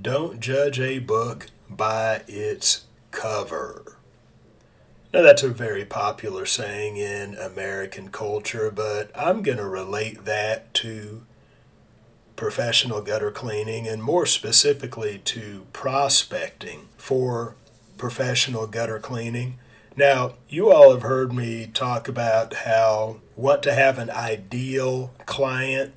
Don't judge a book by its cover. Now, that's a very popular saying in American culture, but I'm going to relate that to professional gutter cleaning and more specifically to prospecting for professional gutter cleaning. Now, you all have heard me talk about how what to have an ideal client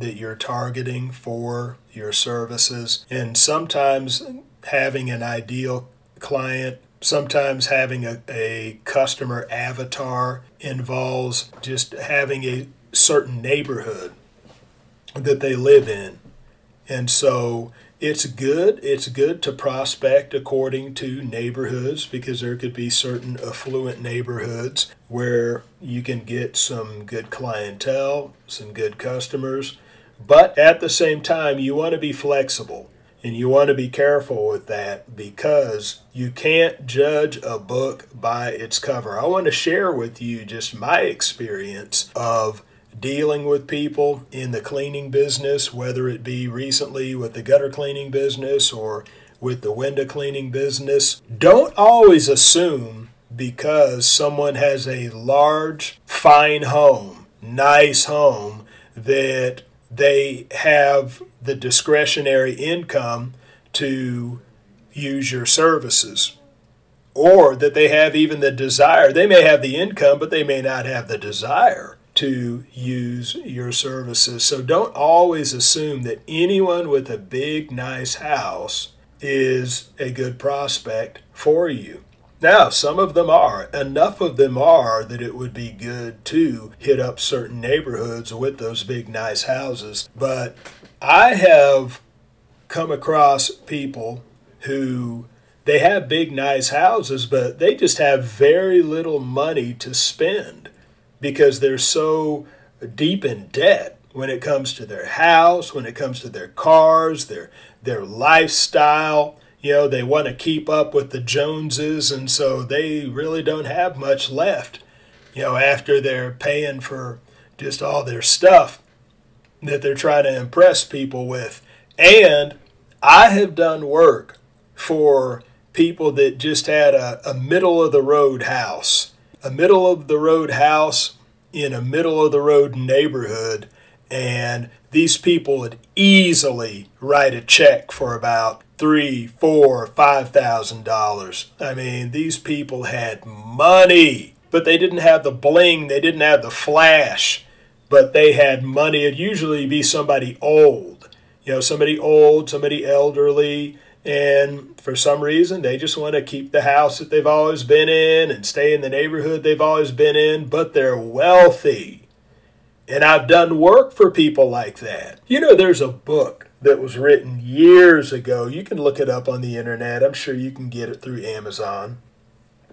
that you're targeting for your services. And sometimes having an ideal client, sometimes having a, a customer avatar involves just having a certain neighborhood that they live in. And so it's good. It's good to prospect according to neighborhoods because there could be certain affluent neighborhoods where you can get some good clientele, some good customers but at the same time, you want to be flexible and you want to be careful with that because you can't judge a book by its cover. I want to share with you just my experience of dealing with people in the cleaning business, whether it be recently with the gutter cleaning business or with the window cleaning business. Don't always assume because someone has a large, fine home, nice home, that they have the discretionary income to use your services or that they have even the desire. They may have the income, but they may not have the desire to use your services. So don't always assume that anyone with a big, nice house is a good prospect for you. Now, some of them are. Enough of them are that it would be good to hit up certain neighborhoods with those big, nice houses. But I have come across people who they have big, nice houses, but they just have very little money to spend because they're so deep in debt when it comes to their house, when it comes to their cars, their their lifestyle you know, they want to keep up with the Joneses, and so they really don't have much left, you know, after they're paying for just all their stuff that they're trying to impress people with. And I have done work for people that just had a, a middle of the road house, a middle of the road house in a middle of the road neighborhood. And these people would easily write a check for about three, four, five thousand dollars. I mean, these people had money, but they didn't have the bling, they didn't have the flash, but they had money. It'd usually be somebody old, you know, somebody old, somebody elderly, and for some reason they just want to keep the house that they've always been in and stay in the neighborhood they've always been in, but they're wealthy. And I've done work for people like that. You know, there's a book that was written years ago. You can look it up on the internet. I'm sure you can get it through Amazon.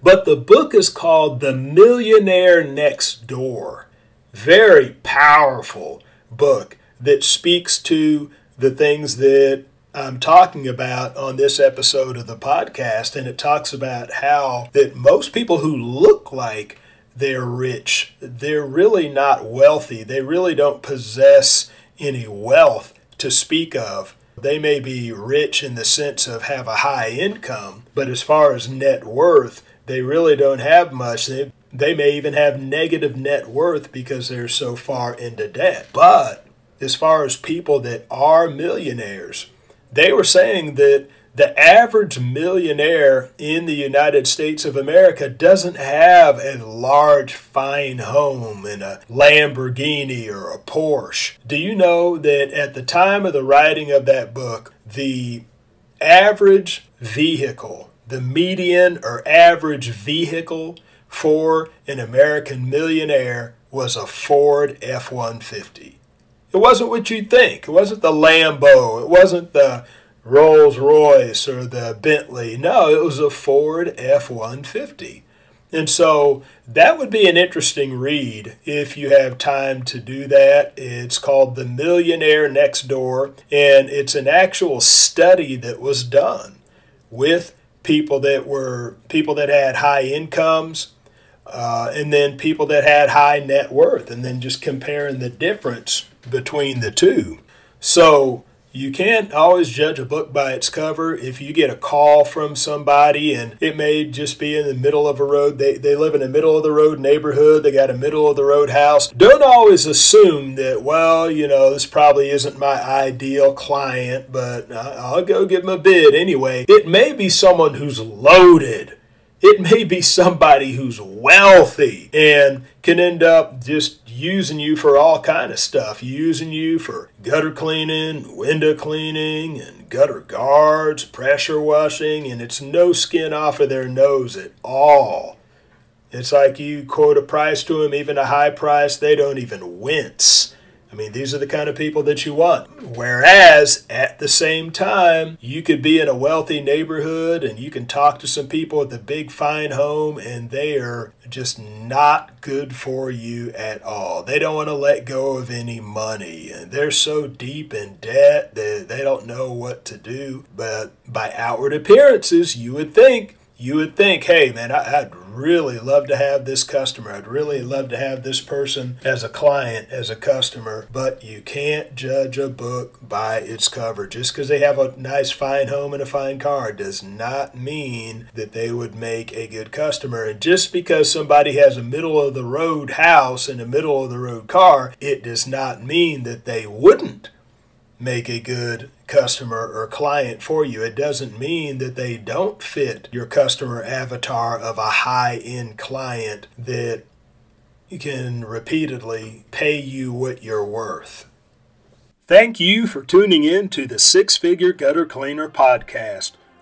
But the book is called The Millionaire Next Door. Very powerful book that speaks to the things that I'm talking about on this episode of the podcast. And it talks about how that most people who look like they're rich, they're really not wealthy. They really don't possess any wealth to speak of. They may be rich in the sense of have a high income, but as far as net worth, they really don't have much. They, they may even have negative net worth because they're so far into debt. But as far as people that are millionaires, they were saying that the average millionaire in the United States of America doesn't have a large, fine home and a Lamborghini or a Porsche. Do you know that at the time of the writing of that book, the average vehicle, the median or average vehicle for an American millionaire was a Ford F 150? It wasn't what you'd think. It wasn't the Lambo. It wasn't the Rolls Royce or the Bentley. No, it was a Ford F 150. And so that would be an interesting read if you have time to do that. It's called The Millionaire Next Door, and it's an actual study that was done with people that were people that had high incomes uh, and then people that had high net worth, and then just comparing the difference between the two. So you can't always judge a book by its cover. If you get a call from somebody and it may just be in the middle of a road, they, they live in a middle of the road neighborhood, they got a middle of the road house, don't always assume that, well, you know, this probably isn't my ideal client, but I'll go give them a bid anyway. It may be someone who's loaded it may be somebody who's wealthy and can end up just using you for all kind of stuff. Using you for gutter cleaning window cleaning and gutter guards pressure washing and it's no skin off of their nose at all. It's like you quote a price to them even a high price they don't even wince I mean, these are the kind of people that you want. Whereas at the same time, you could be in a wealthy neighborhood and you can talk to some people at the big fine home and they are just not good for you at all. They don't want to let go of any money and they're so deep in debt that they don't know what to do. But by outward appearances, you would think you would think, hey, man, I, would really love to have this customer. I'd really love to have this person as a client, as a customer. But you can't judge a book by its cover. Just because they have a nice, fine home and a fine car does not mean that they would make a good customer. And just because somebody has a middle of the road house and a middle of the road car, it does not mean that they wouldn't make a good customer or client for you. It doesn't mean that they don't fit your customer avatar of a high end client that can repeatedly pay you what you're worth. Thank you for tuning in to the Six Figure Gutter Cleaner podcast.